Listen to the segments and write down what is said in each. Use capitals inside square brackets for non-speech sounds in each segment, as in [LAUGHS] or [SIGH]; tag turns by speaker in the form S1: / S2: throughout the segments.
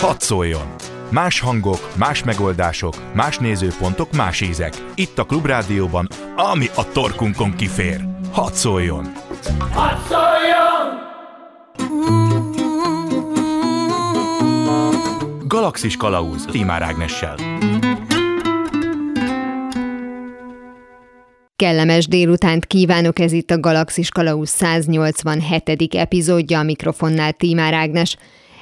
S1: Hadd szóljon! Más hangok, más megoldások, más nézőpontok, más ízek. Itt a Klubrádióban, ami a torkunkon kifér. Hadd szóljon! Hadd szóljon! Galaxis Kalauz Timár Ágnessel.
S2: Kellemes délutánt kívánok, ez itt a Galaxis Kalauz 187. epizódja, a mikrofonnál Tímár Ágnes.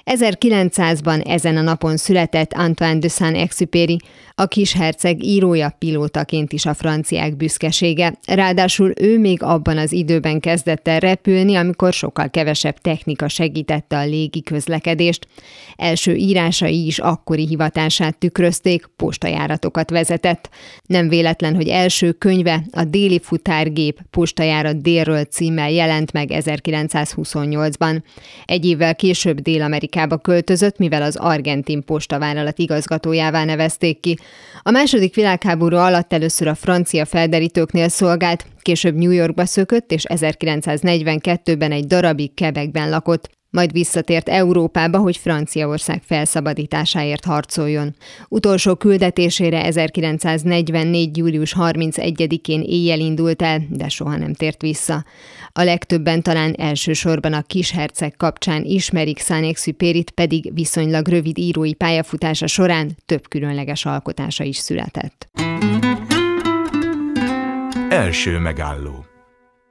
S2: 1900-ban ezen a napon született Antoine de Saint-Exupéry, a kisherceg írója pilótaként is a franciák büszkesége. Ráadásul ő még abban az időben kezdett el repülni, amikor sokkal kevesebb technika segítette a légi közlekedést. Első írásai is akkori hivatását tükrözték, postajáratokat vezetett. Nem véletlen, hogy első könyve, a Déli futárgép postajárat délről címmel jelent meg 1928-ban. Egy évvel később Dél-Amerikába költözött, mivel az argentin postavállalat igazgatójává nevezték ki. A második világháború alatt először a francia felderítőknél szolgált, később New Yorkba szökött, és 1942-ben egy darabig Quebecben lakott majd visszatért Európába, hogy Franciaország felszabadításáért harcoljon. Utolsó küldetésére 1944. július 31-én éjjel indult el, de soha nem tért vissza. A legtöbben talán elsősorban a kisherceg kapcsán ismerik Saint-Exupéryt, pedig viszonylag rövid írói pályafutása során több különleges alkotása is született.
S1: Első megálló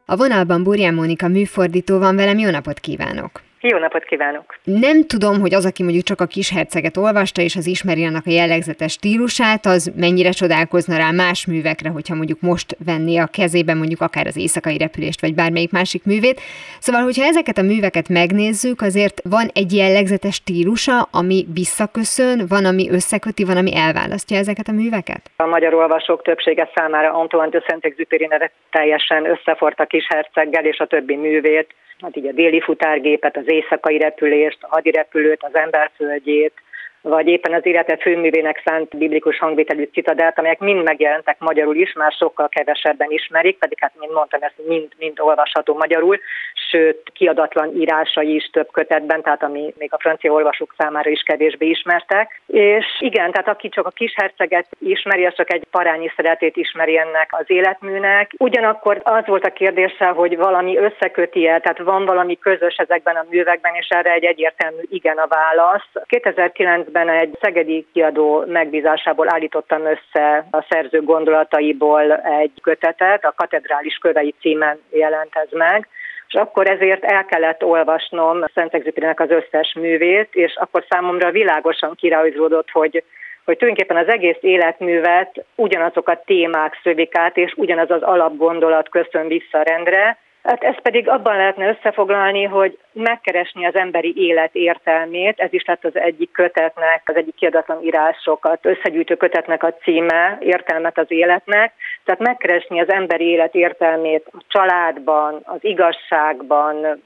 S2: A vonalban Burján Mónika műfordító van velem, jó napot kívánok!
S3: Jó napot kívánok!
S2: Nem tudom, hogy az, aki mondjuk csak a kis herceget olvasta, és az ismeri annak a jellegzetes stílusát, az mennyire csodálkozna rá más művekre, hogyha mondjuk most venné a kezébe mondjuk akár az éjszakai repülést, vagy bármelyik másik művét. Szóval, hogyha ezeket a műveket megnézzük, azért van egy jellegzetes stílusa, ami visszaköszön, van, ami összeköti, van, ami elválasztja ezeket a műveket?
S3: A magyar olvasók többsége számára Antoine de Saint-Exupéry neve teljesen összefort a kis herceggel és a többi művét hát így a déli futárgépet, az éjszakai repülést, a hadirepülőt, az emberföldjét, vagy éppen az élete főművének szánt biblikus hangvételű citadelt, amelyek mind megjelentek magyarul is, már sokkal kevesebben ismerik, pedig hát, mint mondtam, ez mind, mind olvasható magyarul, sőt, kiadatlan írásai is több kötetben, tehát ami még a francia olvasók számára is kevésbé ismertek. És igen, tehát aki csak a kis herceget ismeri, az csak egy parányi szeretét ismeri ennek az életműnek. Ugyanakkor az volt a kérdése, hogy valami összeköti el, tehát van valami közös ezekben a művekben, és erre egy egyértelmű igen a válasz. 2009 2009-ben egy szegedi kiadó megbízásából állítottam össze a szerző gondolataiból egy kötetet, a Katedrális Kövei címen jelent ez meg, és akkor ezért el kellett olvasnom Szent Exupérynek az összes művét, és akkor számomra világosan kirajzódott, hogy hogy tulajdonképpen az egész életművet ugyanazok a témák szövik át, és ugyanaz az alapgondolat köszön vissza rendre, Hát ezt pedig abban lehetne összefoglalni, hogy megkeresni az emberi élet értelmét, ez is lett az egyik kötetnek, az egyik kiadatlan írásokat összegyűjtő kötetnek a címe, értelmet az életnek, tehát megkeresni az emberi élet értelmét a családban, az igazságban,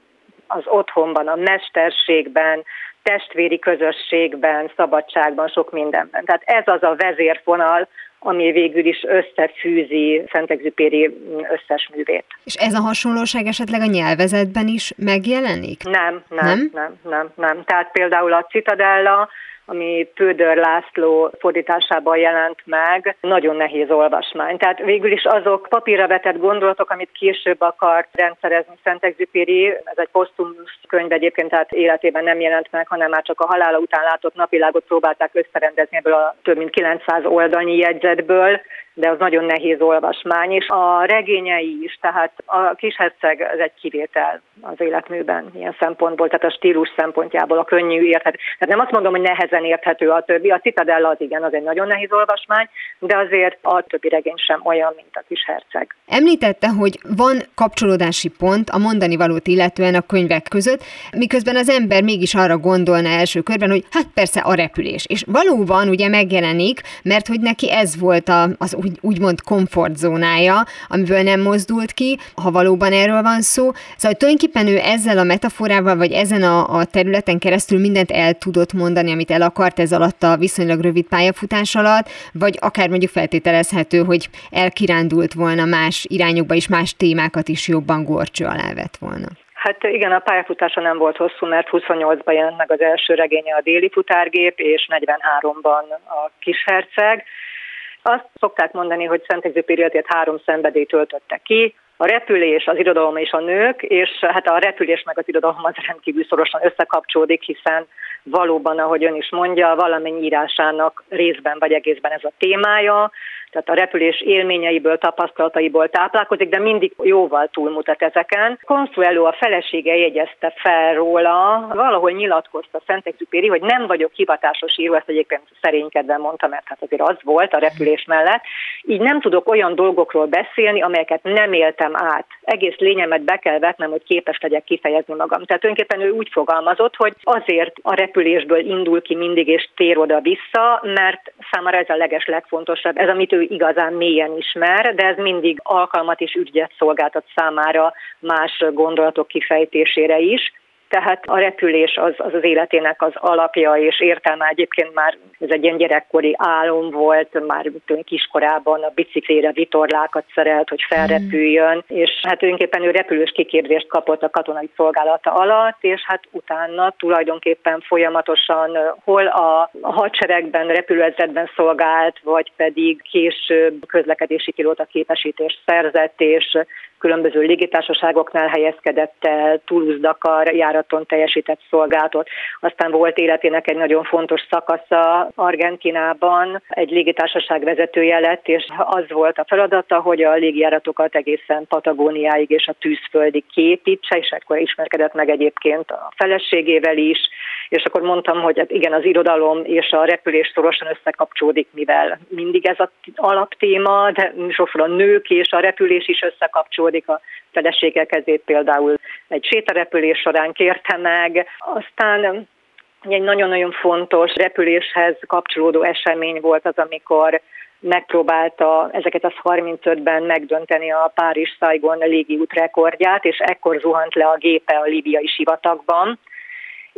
S3: az otthonban, a mesterségben, testvéri közösségben, szabadságban, sok mindenben. Tehát ez az a vezérfonal, ami végül is összefűzi Szent-Exupéry összes művét.
S2: És ez a hasonlóság esetleg a nyelvezetben is megjelenik?
S3: Nem, nem, nem, nem, nem. nem. Tehát például a Citadella ami Pödör László fordításában jelent meg, nagyon nehéz olvasmány. Tehát végül is azok papírra vetett gondolatok, amit később akart rendszerezni Szent-Exupéry, ez egy posztumusz könyv egyébként, tehát életében nem jelent meg, hanem már csak a halála után látott napvilágot próbálták összerendezni ebből a több mint 900 oldalnyi jegyzetből, de az nagyon nehéz olvasmány, és a regényei is, tehát a kisherceg az egy kivétel az életműben ilyen szempontból, tehát a stílus szempontjából, a könnyű érthető. Tehát nem azt mondom, hogy nehezen érthető a többi, a Citadella az igen, az egy nagyon nehéz olvasmány, de azért a többi regény sem olyan, mint a kisherceg.
S2: Említette, hogy van kapcsolódási pont a mondani valót illetően a könyvek között, miközben az ember mégis arra gondolna első körben, hogy hát persze a repülés. És valóban ugye megjelenik, mert hogy neki ez volt a, az úgy, úgymond komfortzónája, amiből nem mozdult ki, ha valóban erről van szó. Szóval tulajdonképpen ő ezzel a metaforával, vagy ezen a, a területen keresztül mindent el tudott mondani, amit el akart ez alatt a viszonylag rövid pályafutás alatt, vagy akár mondjuk feltételezhető, hogy elkirándult volna más irányokba és más témákat is jobban gorcső alá vett volna.
S3: Hát igen, a pályafutása nem volt hosszú, mert 28-ban jelent meg az első regénye a déli futárgép, és 43-ban a kisherceg. Azt szokták mondani, hogy Szent életét három szenvedély töltötte ki, a repülés, az irodalom és a nők, és hát a repülés meg az irodalom az rendkívül szorosan összekapcsolódik, hiszen valóban, ahogy ön is mondja, valamennyi írásának részben vagy egészben ez a témája, tehát a repülés élményeiből, tapasztalataiból táplálkozik, de mindig jóval túlmutat ezeken. Consuelo a felesége jegyezte fel róla, valahol nyilatkozta Szentexupéri, hogy nem vagyok hivatásos író, ezt egyébként szerénykedve mondta, mert hát azért az volt a repülés mellett. Így nem tudok olyan dolgokról beszélni, amelyeket nem éltem át. Egész lényemet be kell vetnem, hogy képes legyek kifejezni magam. Tehát tulajdonképpen ő úgy fogalmazott, hogy azért a repülésből indul ki mindig és tér oda-vissza, mert számára ez a leges legfontosabb. Ez, amit ő igazán mélyen ismer, de ez mindig alkalmat és ügyet szolgáltat számára más gondolatok kifejtésére is tehát a repülés az, az az életének az alapja és értelme egyébként már ez egy ilyen gyerekkori álom volt, már kiskorában a biciklére vitorlákat szerelt, hogy felrepüljön, és hát tulajdonképpen ő repülős kiképzést kapott a katonai szolgálata alatt, és hát utána tulajdonképpen folyamatosan hol a hadseregben, repülőezredben szolgált, vagy pedig később közlekedési pilóta képesítést szerzett, és különböző légitársaságoknál helyezkedett el, Toulouse-Dakar járaton teljesített szolgálatot. Aztán volt életének egy nagyon fontos szakasza Argentinában, egy légitársaság vezetője lett, és az volt a feladata, hogy a légijáratokat egészen Patagóniáig és a tűzföldig képítse, és akkor ismerkedett meg egyébként a feleségével is, és akkor mondtam, hogy hát igen, az irodalom és a repülés szorosan összekapcsolódik, mivel mindig ez az alaptéma, de sokszor a nők és a repülés is összekapcsolódik a felesége kezét például egy sétarepülés során kérte meg. Aztán egy nagyon-nagyon fontos repüléshez kapcsolódó esemény volt az, amikor megpróbálta 1935-ben megdönteni a Párizs-Saigon légiút rekordját, és ekkor zuhant le a gépe a libiai sivatagban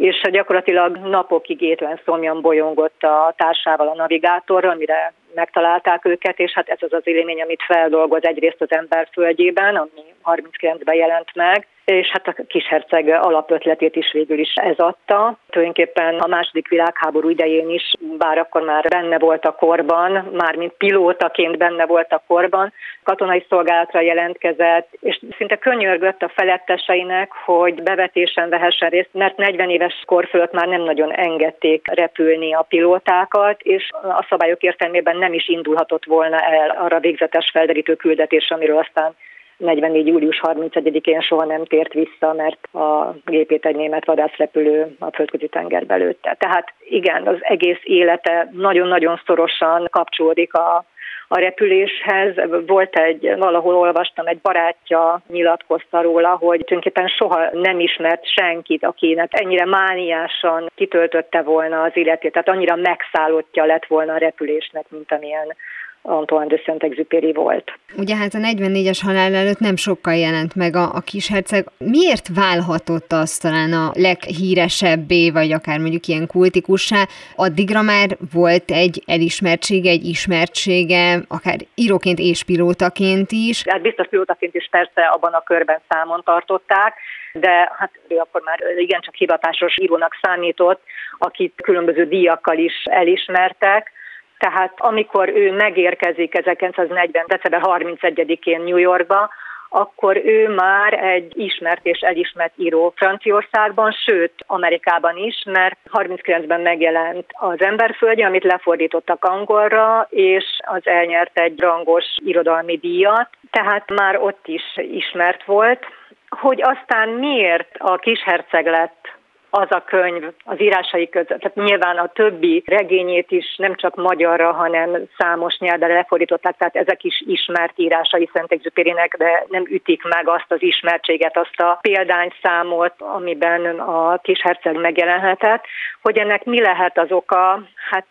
S3: és gyakorlatilag napokig étlen szomjan bolyongott a társával a navigátorral, amire megtalálták őket, és hát ez az az élmény, amit feldolgoz egyrészt az ember földjében, ami 39-ben jelent meg, és hát a kisherceg alapötletét is végül is ez adta. Tulajdonképpen a második világháború idején is, bár akkor már benne volt a korban, már mint pilótaként benne volt a korban, katonai szolgálatra jelentkezett, és szinte könyörgött a feletteseinek, hogy bevetésen vehessen részt, mert 40 éves kor fölött már nem nagyon engedték repülni a pilótákat, és a szabályok értelmében nem is indulhatott volna el arra végzetes felderítő küldetés, amiről aztán 44. július 31-én soha nem tért vissza, mert a gépét egy német vadászrepülő a földközi tengerbe lőtte. Tehát igen, az egész élete nagyon-nagyon szorosan kapcsolódik a a repüléshez. Volt egy, valahol olvastam, egy barátja nyilatkozta róla, hogy tulajdonképpen soha nem ismert senkit, akinek ennyire mániásan kitöltötte volna az életét, tehát annyira megszállottja lett volna a repülésnek, mint amilyen Antoine de Saint-Exupéry volt.
S2: Ugye hát a 44-es halál előtt nem sokkal jelent meg a, a kisherceg. Miért válhatott az talán a leghíresebbé, vagy akár mondjuk ilyen kultikussá? Addigra már volt egy elismertsége, egy ismertsége, akár íróként és pilótaként is.
S3: Hát biztos pilótaként is persze abban a körben számon tartották, de hát ő akkor már igencsak hivatásos írónak számított, akit különböző díjakkal is elismertek tehát amikor ő megérkezik 1940. december 31-én New Yorkba, akkor ő már egy ismert és elismert író Franciaországban, sőt Amerikában is, mert 39-ben megjelent az Emberföldje, amit lefordítottak angolra, és az elnyert egy rangos irodalmi díjat, tehát már ott is ismert volt. Hogy aztán miért a kisherceg lett az a könyv az írásai között. Tehát nyilván a többi regényét is nem csak magyarra, hanem számos nyelvre lefordították, tehát ezek is ismert írásai Szent de nem ütik meg azt az ismertséget, azt a példányszámot, amiben a kis herceg megjelenhetett. Hogy ennek mi lehet az oka, hát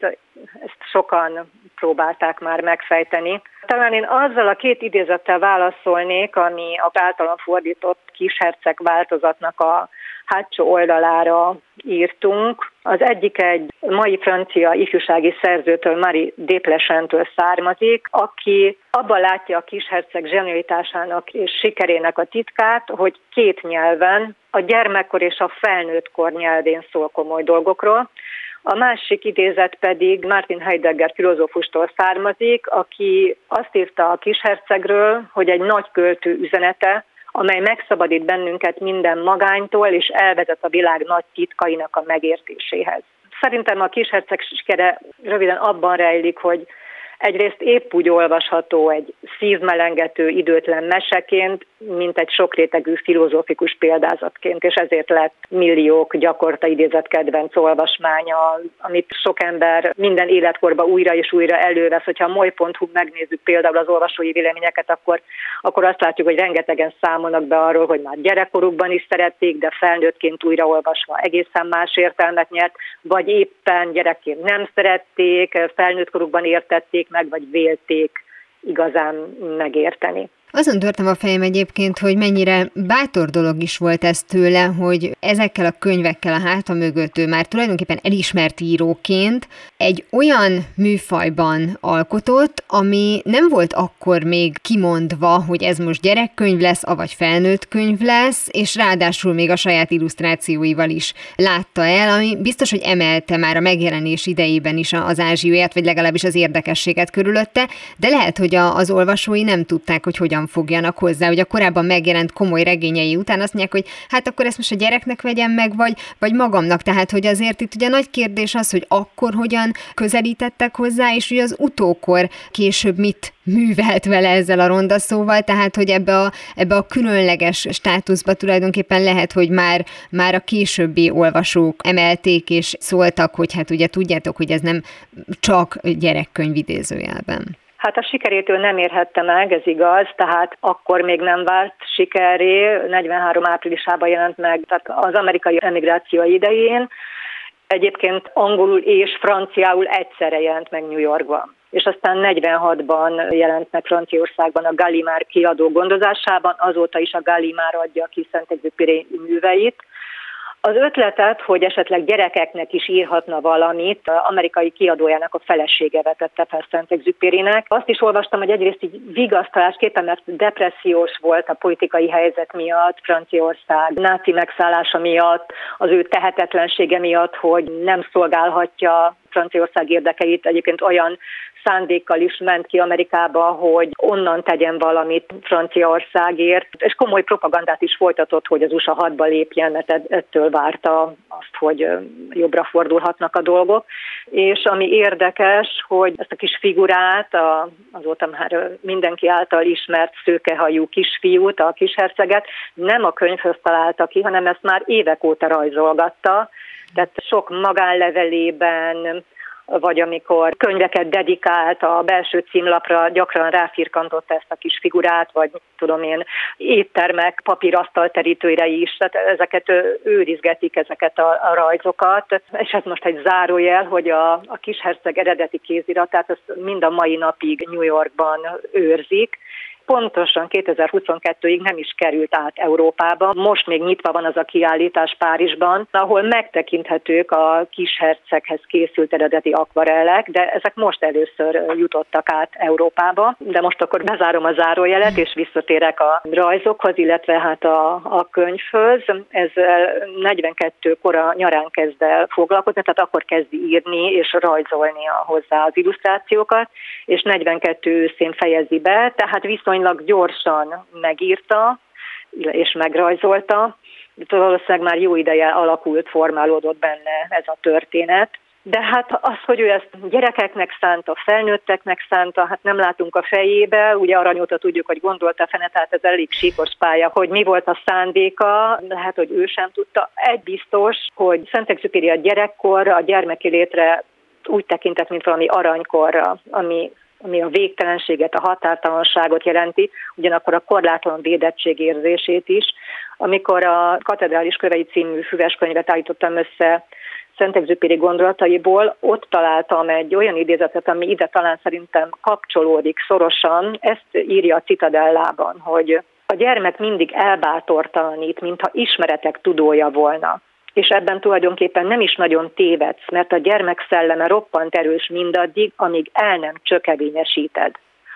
S3: ezt sokan próbálták már megfejteni. Talán én azzal a két idézettel válaszolnék, ami a általam fordított kisherceg változatnak a hátsó oldalára írtunk. Az egyik egy mai francia ifjúsági szerzőtől, Marie Déplesentől származik, aki abban látja a kisherceg zsenialitásának és sikerének a titkát, hogy két nyelven, a gyermekkor és a felnőttkor nyelvén szól komoly dolgokról. A másik idézet pedig Martin Heidegger filozófustól származik, aki azt írta a kishercegről, hogy egy nagy költő üzenete, amely megszabadít bennünket minden magánytól, és elvezet a világ nagy titkainak a megértéséhez. Szerintem a kisherceg sikere röviden abban rejlik, hogy egyrészt épp úgy olvasható egy szívmelengető, időtlen meseként, mint egy sokrétegű filozófikus példázatként, és ezért lett milliók gyakorta idézett kedvenc olvasmánya, amit sok ember minden életkorban újra és újra elővesz. Hogyha a moly.hu megnézzük például az olvasói véleményeket, akkor, akkor azt látjuk, hogy rengetegen számolnak be arról, hogy már gyerekkorukban is szerették, de felnőttként újraolvasva egészen más értelmet nyert, vagy éppen gyerekként nem szerették, felnőttkorukban értették meg, vagy vélték igazán megérteni.
S2: Azon törtem a fejem egyébként, hogy mennyire bátor dolog is volt ez tőle, hogy ezekkel a könyvekkel a háta mögött ő már tulajdonképpen elismert íróként egy olyan műfajban alkotott, ami nem volt akkor még kimondva, hogy ez most gyerekkönyv lesz, avagy felnőtt könyv lesz, és ráadásul még a saját illusztrációival is látta el, ami biztos, hogy emelte már a megjelenés idejében is az ázsióját, vagy legalábbis az érdekességet körülötte, de lehet, hogy az olvasói nem tudták, hogy hogyan hogyan fogjanak hozzá, hogy a korábban megjelent komoly regényei után azt mondják, hogy hát akkor ezt most a gyereknek vegyem meg, vagy, vagy magamnak. Tehát, hogy azért itt ugye nagy kérdés az, hogy akkor hogyan közelítettek hozzá, és hogy az utókor később mit művelt vele ezzel a rondaszóval, tehát hogy ebbe a, ebbe a különleges státuszba tulajdonképpen lehet, hogy már, már a későbbi olvasók emelték és szóltak, hogy hát ugye tudjátok, hogy ez nem csak gyerekkönyv idézőjelben.
S3: Hát a sikerét ő nem érhette meg, ez igaz, tehát akkor még nem vált sikeré, 43 áprilisában jelent meg, tehát az amerikai emigráció idején, egyébként angolul és franciául egyszerre jelent meg New Yorkban. És aztán 46-ban jelent meg Franciaországban a Gallimár kiadó gondozásában, azóta is a Gallimár adja ki Szentegyőpiri műveit, az ötletet, hogy esetleg gyerekeknek is írhatna valamit, amerikai kiadójának a felesége vetette fel Szent Azt is olvastam, hogy egyrészt így vigasztalásképpen, mert depressziós volt a politikai helyzet miatt, Franciaország náci megszállása miatt, az ő tehetetlensége miatt, hogy nem szolgálhatja Franciaország érdekeit egyébként olyan szándékkal is ment ki Amerikába, hogy onnan tegyen valamit Franciaországért, és komoly propagandát is folytatott, hogy az USA hadba lépjen, mert ettől várta azt, hogy jobbra fordulhatnak a dolgok. És ami érdekes, hogy ezt a kis figurát, a, azóta már mindenki által ismert szőkehajú kisfiút, a kisherceget nem a könyvhöz találta ki, hanem ezt már évek óta rajzolgatta, tehát sok magánlevelében, vagy amikor könyveket dedikált a belső címlapra, gyakran ráfirkantotta ezt a kis figurát, vagy tudom én, éttermek papírasztal terítőire is, tehát ezeket őrizgetik, ezeket a, a rajzokat, és ez most egy zárójel, hogy a, a kisherceg eredeti kéziratát ezt mind a mai napig New Yorkban őrzik, pontosan 2022-ig nem is került át Európába. Most még nyitva van az a kiállítás Párizsban, ahol megtekinthetők a kisherceghez készült eredeti akvarellek, de ezek most először jutottak át Európába. De most akkor bezárom a zárójelet, és visszatérek a rajzokhoz, illetve hát a, a könyvhöz. Ez 42 kora nyarán kezd el foglalkozni, tehát akkor kezdi írni és rajzolni hozzá az illusztrációkat, és 42 őszén fejezi be, tehát viszony viszonylag gyorsan megírta és megrajzolta. Valószínűleg már jó ideje alakult, formálódott benne ez a történet. De hát az, hogy ő ezt gyerekeknek szánta, felnőtteknek szánta, hát nem látunk a fejébe, ugye aranyóta tudjuk, hogy gondolta fene, tehát ez elég síkos pálya, hogy mi volt a szándéka, lehet, hogy ő sem tudta. Egy biztos, hogy Szentexüpéri a gyerekkor, a gyermeki létre úgy tekintett, mint valami aranykorra, ami ami a végtelenséget, a határtalanságot jelenti, ugyanakkor a korlátlan védettség érzését is. Amikor a Katedrális Kövei című füveskönyvet állítottam össze Szentexüpéri gondolataiból, ott találtam egy olyan idézetet, ami ide talán szerintem kapcsolódik szorosan. Ezt írja a Citadellában, hogy a gyermek mindig elbátortalanít, mintha ismeretek tudója volna és ebben tulajdonképpen nem is nagyon tévedsz, mert a gyermek szelleme roppant erős mindaddig, amíg el nem csökevényesíted.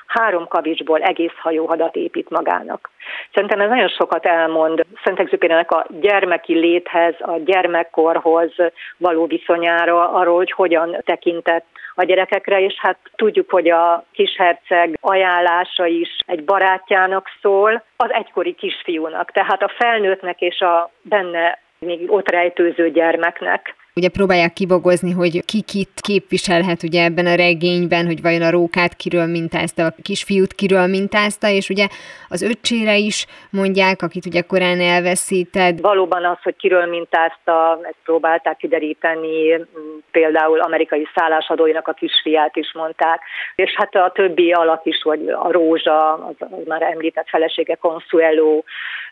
S3: Három kavicsból egész hajóhadat épít magának. Szerintem ez nagyon sokat elmond Szent a gyermeki léthez, a gyermekkorhoz való viszonyára, arról, hogy hogyan tekintett a gyerekekre, és hát tudjuk, hogy a kisherceg ajánlása is egy barátjának szól, az egykori kisfiúnak, tehát a felnőttnek és a benne még ott rejtőző gyermeknek.
S2: Ugye próbálják kibogozni, hogy ki kit képviselhet ugye ebben a regényben, hogy vajon a rókát kiről mintázta, a kisfiút kiről mintázta, és ugye az öccsére is mondják, akit ugye korán elveszíted.
S3: Valóban az, hogy kiről mintázta, ezt próbálták kideríteni, például amerikai szállásadóinak a kisfiát is mondták, és hát a többi alak is, hogy a Rózsa, az, az már említett felesége Consuelo,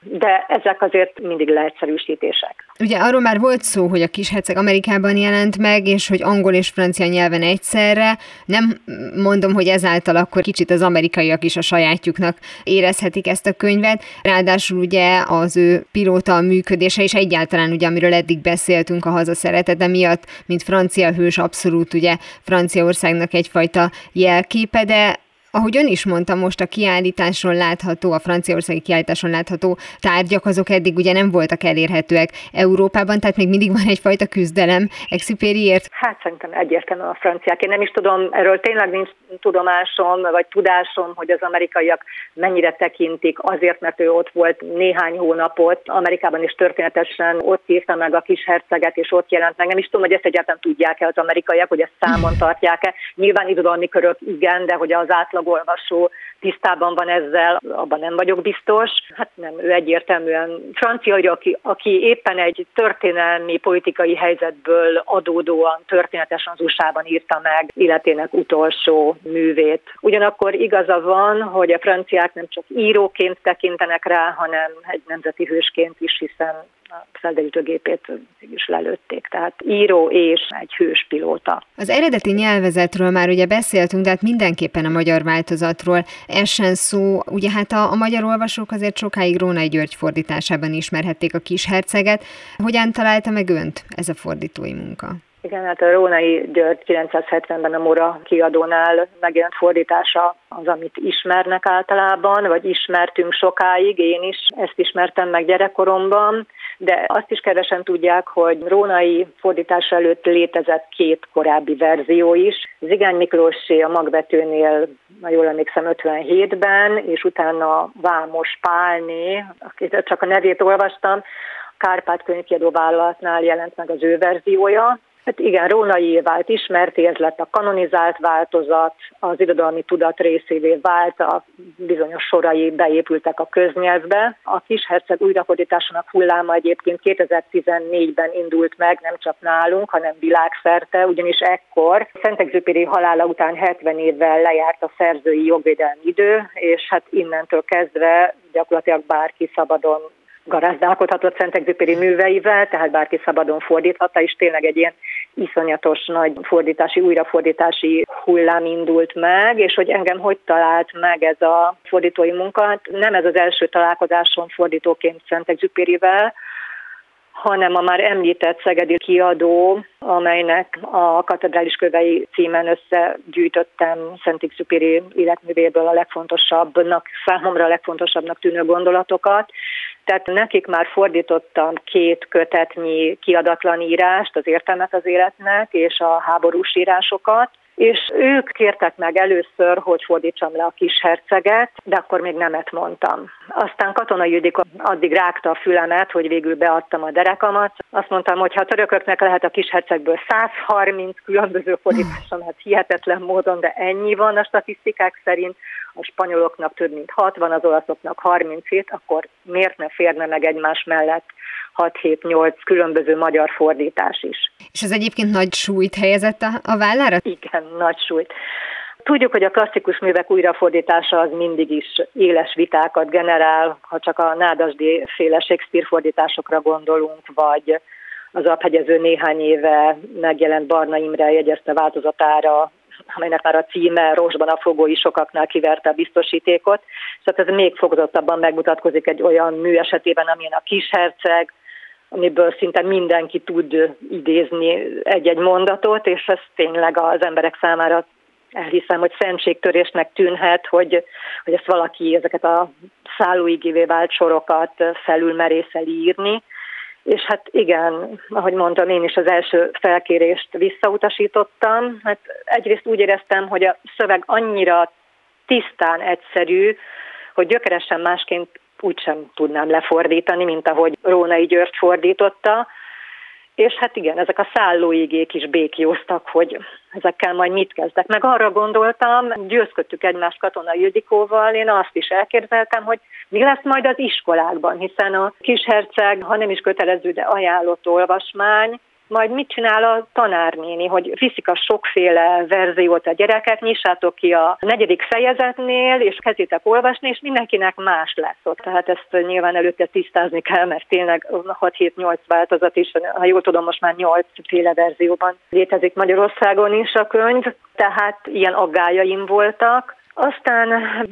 S3: de ezek azért mindig leegyszerűsítések.
S2: Ugye arról már volt szó, hogy a kisherceg Amerikában jelent meg, és hogy angol és francia nyelven egyszerre. Nem mondom, hogy ezáltal akkor kicsit az amerikaiak is a sajátjuknak érezhetik ezt a könyvet. Ráadásul ugye az ő pilóta működése, és egyáltalán ugye, amiről eddig beszéltünk a hazaszeretete miatt, mint francia hős, abszolút ugye Franciaországnak egyfajta jelképe, de ahogy ön is mondta, most a kiállításon látható, a franciaországi kiállításon látható tárgyak, azok eddig ugye nem voltak elérhetőek Európában, tehát még mindig van egyfajta küzdelem Exupériért.
S3: Hát szerintem egyértelműen a franciák. Én nem is tudom, erről tényleg nincs tudomásom, vagy tudásom, hogy az amerikaiak mennyire tekintik azért, mert ő ott volt néhány hónapot, Amerikában is történetesen ott írta meg a kis herceget, és ott jelent meg. Nem is tudom, hogy ezt egyáltalán tudják-e az amerikaiak, hogy ezt számon tartják-e. Nyilván irodalmi körök igen, de hogy az átlag átlagolvasó tisztában van ezzel, abban nem vagyok biztos. Hát nem, ő egyértelműen francia, aki, aki éppen egy történelmi politikai helyzetből adódóan történetesen az USA-ban írta meg életének utolsó művét. Ugyanakkor igaza van, hogy a franciák nem csak íróként tekintenek rá, hanem egy nemzeti hősként is, hiszen a felderítőgépét is lelőtték. Tehát író és egy hős pilóta.
S2: Az eredeti nyelvezetről már ugye beszéltünk, de hát mindenképpen a magyar változatról essen szó. Ugye hát a, a magyar olvasók azért sokáig Rónai György fordításában ismerhették a kis herceget. Hogyan találta meg önt ez a fordítói munka?
S3: Igen, hát a Rónai György 970-ben a Mora kiadónál megjelent fordítása az, amit ismernek általában, vagy ismertünk sokáig, én is ezt ismertem meg gyerekkoromban, de azt is kevesen tudják, hogy Rónai fordítása előtt létezett két korábbi verzió is. Zigány Miklósé a magbetőnél, ha jól emlékszem, 57-ben, és utána Vámos Pálné, akit csak a nevét olvastam, Kárpát könyvkiadó vállalatnál jelent meg az ő verziója, Hát igen, Rónai vált ismerté, ez lett a kanonizált változat, az irodalmi tudat részévé vált, a bizonyos sorai beépültek a köznyelvbe. A kisherceg újrafordításának hulláma egyébként 2014-ben indult meg, nem csak nálunk, hanem világszerte, ugyanis ekkor Szentegzőpéri halála után 70 évvel lejárt a szerzői jogvédelmi idő, és hát innentől kezdve gyakorlatilag bárki szabadon garázdálkodhatott Szentexupéri műveivel, tehát bárki szabadon fordíthatta, és tényleg egy ilyen iszonyatos nagy fordítási, újrafordítási hullám indult meg, és hogy engem hogy talált meg ez a fordítói munka. Nem ez az első találkozásom fordítóként Szentexupérivel, hanem a már említett szegedi kiadó, amelynek a katedrális kövei címen összegyűjtöttem Szentik Szupiri életművéből a legfontosabbnak, számomra a legfontosabbnak tűnő gondolatokat. Tehát nekik már fordítottam két kötetnyi kiadatlan írást, az értelmet az életnek, és a háborús írásokat, és ők kértek meg először, hogy fordítsam le a kis herceget, de akkor még nemet mondtam. Aztán Katona Judik addig rágta a fülemet, hogy végül beadtam a derekamat. Azt mondtam, hogy ha törököknek lehet a kis hercegből 130 különböző fordításon, hát hihetetlen módon, de ennyi van a statisztikák szerint, a spanyoloknak több mint 60, az olaszoknak 37, akkor miért ne férne meg egymás mellett 6-7-8 különböző magyar fordítás is.
S2: És ez egyébként nagy súlyt helyezett a, a vállára?
S3: Igen, nagy súlyt. Tudjuk, hogy a klasszikus művek újrafordítása az mindig is éles vitákat generál, ha csak a Nádasdi féle Shakespeare fordításokra gondolunk, vagy az abhegyező néhány éve megjelent Barna Imre jegyezte változatára amelynek már a címe Rosban a fogó is sokaknál kiverte a biztosítékot. Szóval ez még fokozottabban megmutatkozik egy olyan mű esetében, amilyen a kisherceg, amiből szinte mindenki tud idézni egy-egy mondatot, és ez tényleg az emberek számára elhiszem, hogy szentségtörésnek tűnhet, hogy, hogy ezt valaki ezeket a szállóigévé vált sorokat felül merészel írni, és hát igen, ahogy mondtam, én is az első felkérést visszautasítottam. Hát egyrészt úgy éreztem, hogy a szöveg annyira tisztán egyszerű, hogy gyökeresen másként úgysem tudnám lefordítani, mint ahogy Rónai György fordította. És hát igen, ezek a szállóigék is békjóztak, hogy ezekkel majd mit kezdek. Meg arra gondoltam, győzködtük egymást Katona Ildikóval, én azt is elképzeltem, hogy mi lesz majd az iskolákban, hiszen a kisherceg, ha nem is kötelező, de ajánlott olvasmány, majd mit csinál a tanárnéni, hogy viszik a sokféle verziót a gyerekek, nyissátok ki a negyedik fejezetnél, és kezdjétek olvasni, és mindenkinek más lesz ott. Tehát ezt nyilván előtte tisztázni kell, mert tényleg 6-7-8 változat is, ha jól tudom, most már 8 féle verzióban létezik Magyarországon is a könyv, tehát ilyen aggájaim voltak. Aztán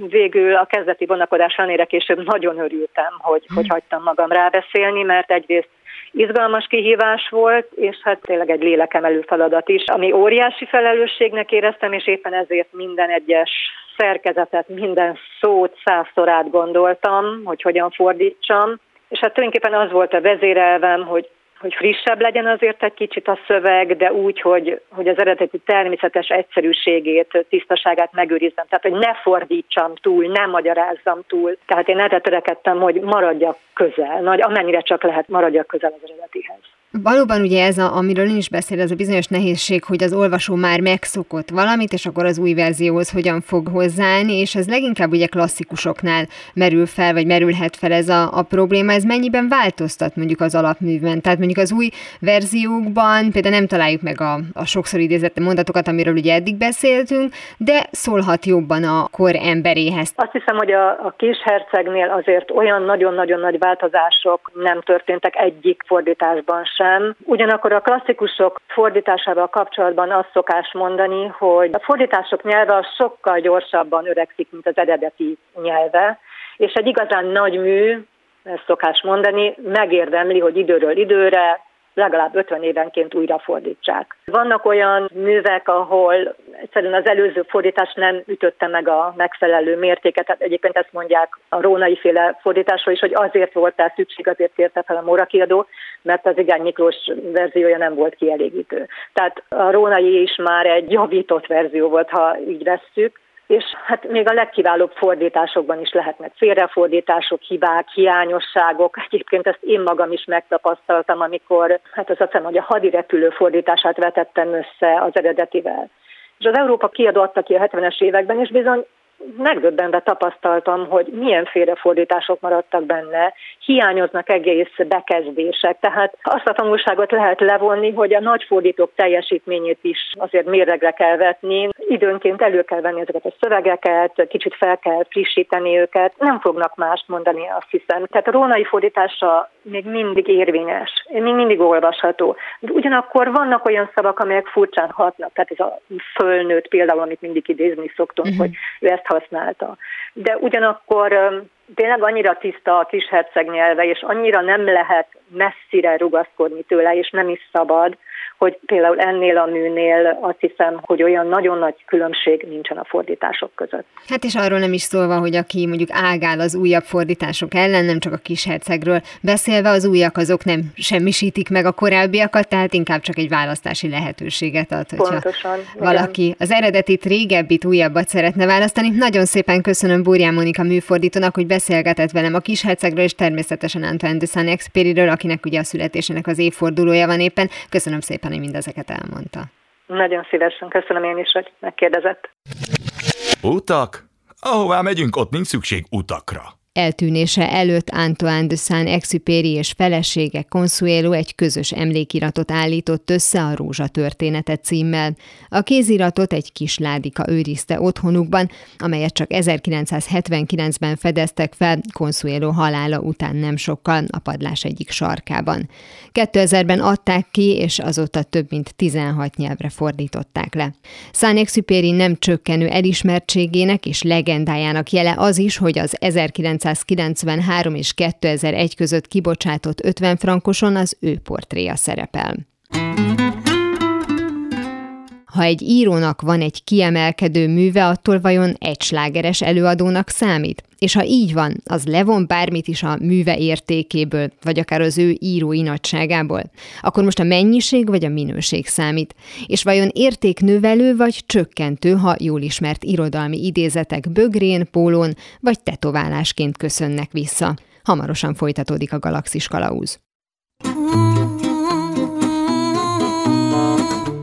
S3: végül a kezdeti vonakodás ellenére később nagyon örültem, hogy, hogy hagytam magam rábeszélni, mert egyrészt izgalmas kihívás volt, és hát tényleg egy lélekemelő feladat is, ami óriási felelősségnek éreztem, és éppen ezért minden egyes szerkezetet, minden szót százszor átgondoltam, hogy hogyan fordítsam. És hát tulajdonképpen az volt a vezérelvem, hogy hogy frissebb legyen azért egy kicsit a szöveg, de úgy, hogy, hogy az eredeti természetes egyszerűségét, tisztaságát megőrizzem. Tehát, hogy ne fordítsam túl, ne magyarázzam túl. Tehát én erre törekedtem, hogy maradjak közel, nagy, amennyire csak lehet maradjak közel az eredetihez.
S2: Valóban ugye ez, a, amiről én is beszél, ez a bizonyos nehézség, hogy az olvasó már megszokott valamit, és akkor az új verzióhoz hogyan fog hozzáállni, és ez leginkább ugye klasszikusoknál merül fel, vagy merülhet fel ez a, a probléma. Ez mennyiben változtat mondjuk az alapműben? Tehát mondjuk az új verziókban például nem találjuk meg a, a sokszor idézett mondatokat, amiről ugye eddig beszéltünk, de szólhat jobban a kor emberéhez.
S3: Azt hiszem, hogy a, a kishercegnél azért olyan nagyon-nagyon nagy változások nem történtek egyik fordításban sem. Ugyanakkor a klasszikusok fordításával kapcsolatban azt szokás mondani, hogy a fordítások nyelve sokkal gyorsabban öregszik, mint az eredeti nyelve, és egy igazán nagy mű, ezt szokás mondani, megérdemli, hogy időről időre legalább 50 évenként újra fordítsák. Vannak olyan művek, ahol egyszerűen az előző fordítás nem ütötte meg a megfelelő mértéket. Tehát egyébként ezt mondják a Rónai féle fordításról is, hogy azért volt el szükség, azért kérte fel a Móra kiadó, mert az Igány Miklós verziója nem volt kielégítő. Tehát a Rónai is már egy javított verzió volt, ha így vesszük, és hát még a legkiválóbb fordításokban is lehetnek félrefordítások, hibák, hiányosságok. Egyébként ezt én magam is megtapasztaltam, amikor, hát az azt hiszem, hogy a hadirepülő fordítását vetettem össze az eredetivel. És az Európa kiadó adta ki a 70-es években, és bizony megdöbbenve tapasztaltam, hogy milyen félrefordítások maradtak benne, hiányoznak egész bekezdések, tehát azt a tanulságot lehet levonni, hogy a nagy fordítók teljesítményét is azért mérlegre kell vetni, időnként elő kell venni ezeket a szövegeket, kicsit fel kell frissíteni őket, nem fognak mást mondani, azt hiszem. Tehát a rónai fordítása még mindig érvényes, még mindig olvasható. De ugyanakkor vannak olyan szavak, amelyek furcsán hatnak, tehát ez a fölnőtt például, amit mindig idézni szoktunk, uh-huh. hogy ő ezt használta. De ugyanakkor tényleg annyira tiszta a kisherceg nyelve, és annyira nem lehet messzire rugaszkodni tőle, és nem is szabad, hogy például ennél a műnél azt hiszem, hogy olyan nagyon nagy különbség nincsen a fordítások között.
S2: Hát és arról nem is szólva, hogy aki mondjuk ágál az újabb fordítások ellen, nem csak a kishercegről beszélve, az újak azok nem semmisítik meg a korábbiakat, tehát inkább csak egy választási lehetőséget ad, hogyha
S3: Pontosan,
S2: valaki
S3: igen.
S2: az eredetit, régebbit, újabbat szeretne választani. Nagyon szépen köszönöm Búrján Monika műfordítónak, hogy beszélgetett velem a kishercegről, és természetesen Antoine de Saint-Exupéryről, akinek ugye a születésének az évfordulója van éppen. Köszönöm szépen hogy mindezeket elmondta.
S3: Nagyon szívesen, köszönöm én is, hogy megkérdezett.
S1: Utak? Ahová megyünk, ott nincs szükség utakra.
S2: Eltűnése előtt Antoine de Saint-Exupéry és felesége Consuelo egy közös emlékiratot állított össze a Rózsa története címmel. A kéziratot egy kis ládika őrizte otthonukban, amelyet csak 1979-ben fedeztek fel Consuelo halála után nem sokkal a padlás egyik sarkában. 2000-ben adták ki, és azóta több mint 16 nyelvre fordították le. Saint-Exupéry nem csökkenő elismertségének és legendájának jele az is, hogy az 19 1993 és 2001 között kibocsátott 50 frankoson az ő portréja szerepel. Ha egy írónak van egy kiemelkedő műve, attól vajon egy slágeres előadónak számít? És ha így van, az levon bármit is a műve értékéből, vagy akár az ő írói nagyságából? Akkor most a mennyiség vagy a minőség számít? És vajon értéknövelő vagy csökkentő, ha jól ismert irodalmi idézetek bögrén, pólón vagy tetoválásként köszönnek vissza? Hamarosan folytatódik a Galaxis Kalauz.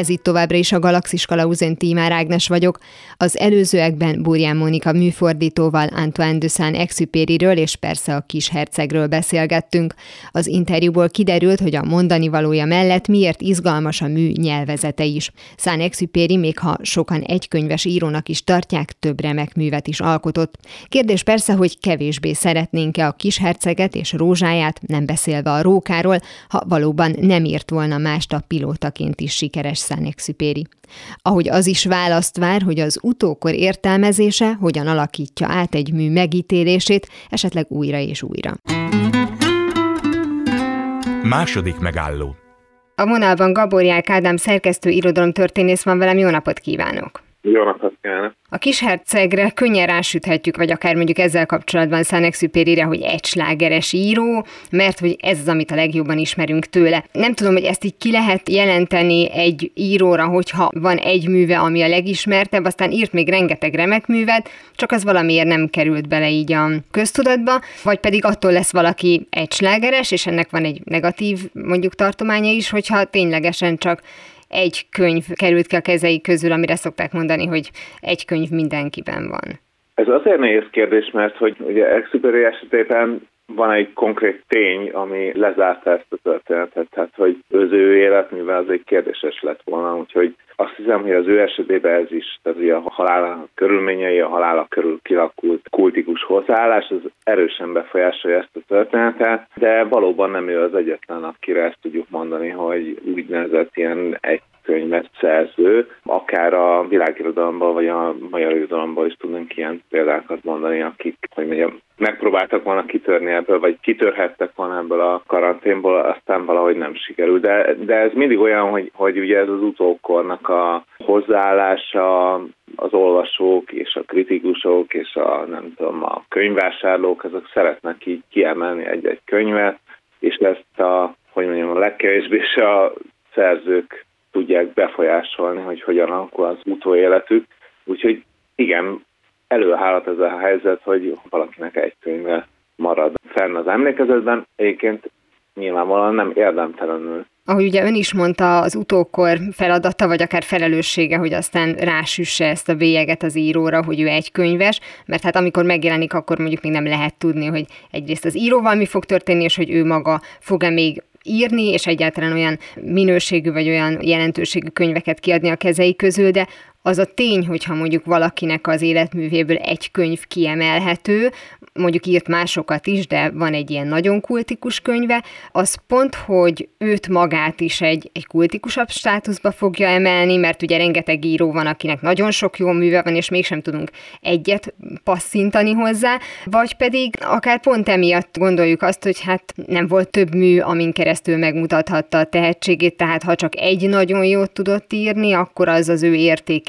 S2: Ez itt továbbra is a Galaxis Kalauzén Tímár Ágnes vagyok. Az előzőekben Burján Mónika műfordítóval Antoine de Saint-Exupéryről és persze a kis hercegről beszélgettünk. Az interjúból kiderült, hogy a mondani valója mellett miért izgalmas a mű nyelvezete is. Saint-Exupéry, még ha sokan egykönyves írónak is tartják, több remek művet is alkotott. Kérdés persze, hogy kevésbé szeretnénk-e a kis herceget és rózsáját, nem beszélve a rókáról, ha valóban nem írt volna mást a pilótaként is sikeres Saint-Exupéry. Ahogy az is választ vár, hogy az utókor értelmezése hogyan alakítja át egy mű megítélését, esetleg újra és újra.
S1: Második megálló
S2: A vonalban Gaborják Ádám szerkesztő irodalomtörténész van velem, jó napot kívánok!
S4: Jó napot kívánok!
S2: A kishercegre könnyen rásüthetjük, vagy akár mondjuk ezzel kapcsolatban Szánexüpérire, hogy egy slágeres író, mert hogy ez az, amit a legjobban ismerünk tőle. Nem tudom, hogy ezt így ki lehet jelenteni egy íróra, hogyha van egy műve, ami a legismertebb, aztán írt még rengeteg remek művet, csak az valamiért nem került bele így a köztudatba, vagy pedig attól lesz valaki egy slágeres, és ennek van egy negatív mondjuk tartománya is, hogyha ténylegesen csak egy könyv került ki a kezei közül, amire szokták mondani, hogy egy könyv mindenkiben van?
S4: Ez azért nehéz kérdés, mert hogy ugye Exuperi esetében van egy konkrét tény, ami lezárta ezt a történetet, tehát hogy az ő életművel az egy kérdéses lett volna, úgyhogy azt hiszem, hogy az ő esetében ez is, tehát ugye a halál körülményei, a halála körül kilakult kultikus hozzáállás, az erősen befolyásolja ezt a történetet, de valóban nem ő az egyetlen, akire ezt tudjuk mondani, hogy úgynevezett ilyen egy könyvet szerző, akár a világirodalomból vagy a magyar irodalomból is tudunk ilyen példákat mondani, akik, hogy mondjam, megpróbáltak volna kitörni ebből, vagy kitörhettek volna ebből a karanténból, aztán valahogy nem sikerül. De, de ez mindig olyan, hogy, hogy ugye ez az utókornak a hozzáállása, az olvasók és a kritikusok és a nem tudom, a könyvvásárlók, azok szeretnek így kiemelni egy-egy könyvet, és ezt a, hogy mondjam, a legkevésbé a szerzők befolyásolni, hogy hogyan alakul az utóéletük. Úgyhogy igen, előállhat ez a helyzet, hogy valakinek egy könyve marad fenn az emlékezetben. Egyébként nyilvánvalóan nem érdemtelenül
S2: ahogy ugye ön is mondta, az utókor feladata, vagy akár felelőssége, hogy aztán rásüsse ezt a bélyeget az íróra, hogy ő egy könyves, mert hát amikor megjelenik, akkor mondjuk még nem lehet tudni, hogy egyrészt az íróval mi fog történni, és hogy ő maga fog-e még írni, és egyáltalán olyan minőségű vagy olyan jelentőségű könyveket kiadni a kezei közül, de az a tény, hogyha mondjuk valakinek az életművéből egy könyv kiemelhető, mondjuk írt másokat is, de van egy ilyen nagyon kultikus könyve, az pont, hogy őt magát is egy, egy kultikusabb státuszba fogja emelni, mert ugye rengeteg író van, akinek nagyon sok jó műve van, és mégsem tudunk egyet passzintani hozzá, vagy pedig akár pont emiatt gondoljuk azt, hogy hát nem volt több mű, amin keresztül megmutathatta a tehetségét, tehát ha csak egy nagyon jót tudott írni, akkor az az ő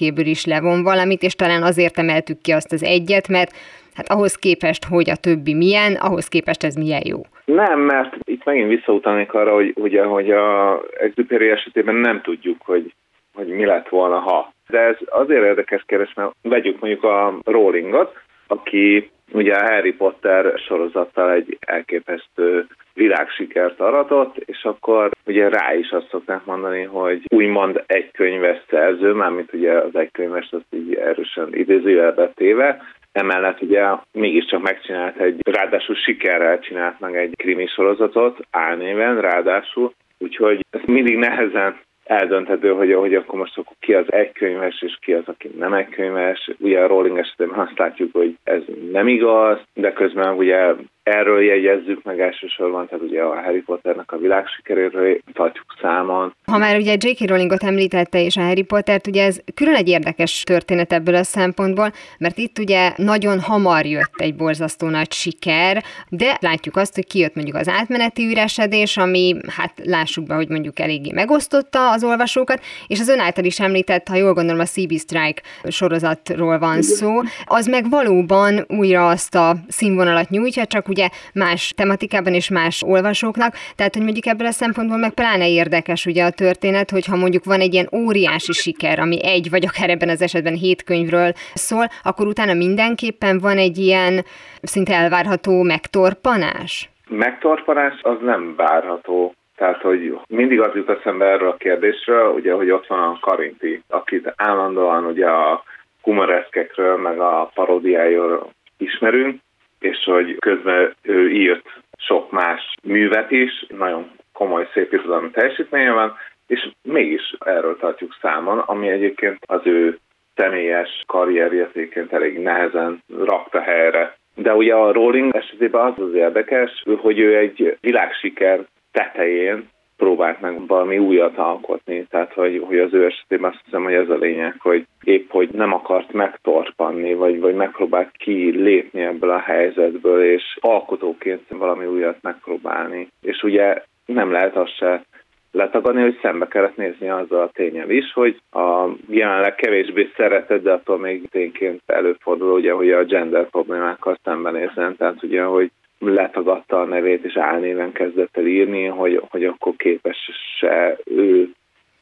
S2: értékéből is levon valamit, és talán azért emeltük ki azt az egyet, mert hát ahhoz képest, hogy a többi milyen, ahhoz képest ez milyen jó.
S4: Nem, mert itt megint visszautalnék arra, hogy, ugye, hogy a Exupéry esetében nem tudjuk, hogy, hogy mi lett volna, ha. De ez azért érdekes kérdés, mert vegyük mondjuk a Rowlingot, aki ugye a Harry Potter sorozattal egy elképesztő világsikert aratott, és akkor ugye rá is azt szokták mondani, hogy úgymond egy könyves szerző, mármint ugye az egy könyves, az így erősen idézőjelbe téve, Emellett ugye mégiscsak megcsinált egy, ráadásul sikerrel csinált meg egy krimi sorozatot, álnéven ráadásul, úgyhogy ez mindig nehezen eldönthető, hogy, hogy akkor most akkor ki az egykönyves, és ki az, aki nem egykönyves. Ugye a Rolling esetében azt látjuk, hogy ez nem igaz, de közben ugye erről jegyezzük meg elsősorban, tehát ugye a Harry Potternek a világsikeréről tartjuk számon.
S2: Ha már ugye J.K. Rowlingot említette és a Harry Pottert, ugye ez külön egy érdekes történet ebből a szempontból, mert itt ugye nagyon hamar jött egy borzasztó nagy siker, de látjuk azt, hogy kijött mondjuk az átmeneti üresedés, ami hát lássuk be, hogy mondjuk eléggé megosztotta az olvasókat, és az ön által is említett, ha jól gondolom, a CB Strike sorozatról van szó, az meg valóban újra azt a színvonalat nyújtja, csak ugye más tematikában és más olvasóknak, tehát hogy mondjuk ebből a szempontból meg pláne érdekes ugye a történet, hogyha mondjuk van egy ilyen óriási siker, ami egy vagy akár ebben az esetben hét könyvről szól, akkor utána mindenképpen van egy ilyen szinte elvárható megtorpanás?
S4: Megtorpanás az nem várható. Tehát, hogy mindig az jut eszembe erről a kérdésről, ugye, hogy ott van a Karinti, akit állandóan ugye a humoreszkekről, meg a paródiájáról ismerünk, és hogy közben ő írt sok más művet is, nagyon komoly, szép irodalmi teljesítménye van, és mégis erről tartjuk számon, ami egyébként az ő személyes karrierjetéként elég nehezen rakta helyre. De ugye a Rolling esetében az az érdekes, hogy ő egy világsiker tetején próbált meg valami újat alkotni. Tehát, hogy, hogy az ő esetében azt hiszem, hogy ez a lényeg, hogy épp, hogy nem akart megtorpanni, vagy, vagy megpróbált kilépni ebből a helyzetből, és alkotóként valami újat megpróbálni. És ugye nem lehet azt se letagadni, hogy szembe kellett nézni azzal a tényel is, hogy a jelenleg kevésbé szeretett, de attól még tényként előfordul, ugye, hogy a gender problémákkal szembenézzen, tehát ugye, hogy letagadta a nevét, és álnéven kezdett el írni, hogy, hogy akkor képes-e ő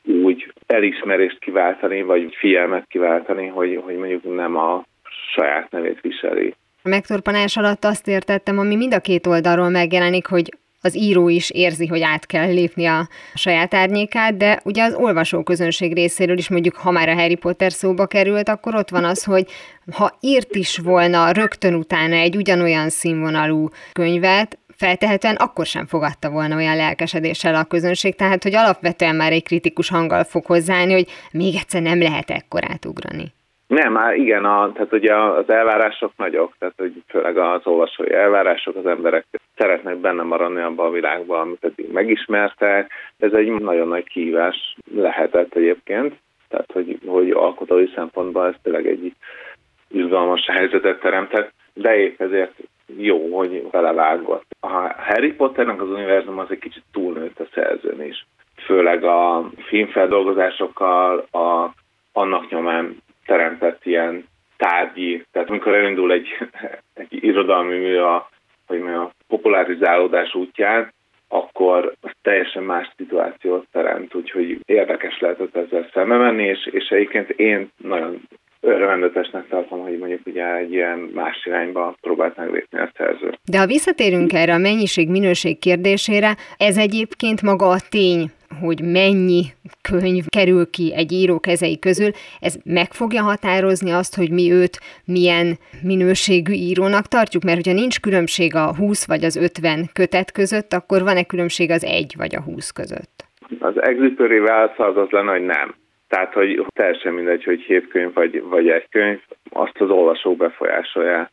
S4: úgy elismerést kiváltani, vagy figyelmet kiváltani, hogy, hogy mondjuk nem a saját nevét viseli.
S2: A megtorpanás alatt azt értettem, ami mind a két oldalról megjelenik, hogy az író is érzi, hogy át kell lépni a saját árnyékát, de ugye az olvasóközönség részéről is mondjuk, ha már a Harry Potter szóba került, akkor ott van az, hogy ha írt is volna rögtön utána egy ugyanolyan színvonalú könyvet, feltehetően akkor sem fogadta volna olyan lelkesedéssel a közönség, tehát hogy alapvetően már egy kritikus hanggal fog hozzáállni, hogy még egyszer nem lehet ekkorát ugrani.
S4: Nem, már igen, a, tehát ugye az elvárások nagyok, tehát hogy főleg az olvasói elvárások, az emberek szeretnek benne maradni abban a világban, amit eddig megismertek. Ez egy nagyon nagy kihívás lehetett egyébként, tehát hogy, hogy alkotói szempontból ez tényleg egy izgalmas helyzetet teremtett, de épp ezért jó, hogy belevágott. A Harry Potternek az univerzum az egy kicsit túlnőtt a szerzőn is. Főleg a filmfeldolgozásokkal, a, annak nyomán teremtett ilyen tárgyi, tehát amikor elindul egy, [LAUGHS] egy irodalmi mű a, vagy a popularizálódás útján, akkor az teljesen más szituációt teremt, úgyhogy érdekes lehetett ezzel szembe menni, és, és egyébként én nagyon örvendetesnek tartom, hogy mondjuk ugye egy ilyen más irányba próbált meglépni a szerző.
S2: De ha visszatérünk erre a mennyiség-minőség kérdésére, ez egyébként maga a tény, hogy mennyi könyv kerül ki egy író kezei közül, ez meg fogja határozni azt, hogy mi őt milyen minőségű írónak tartjuk, mert hogyha nincs különbség a 20 vagy az 50 kötet között, akkor van-e különbség az 1 vagy a 20 között?
S4: Az exupery válasz az az lenne, hogy nem. Tehát, hogy teljesen mindegy, hogy hét könyv vagy, vagy egy könyv, azt az olvasók befolyásolják.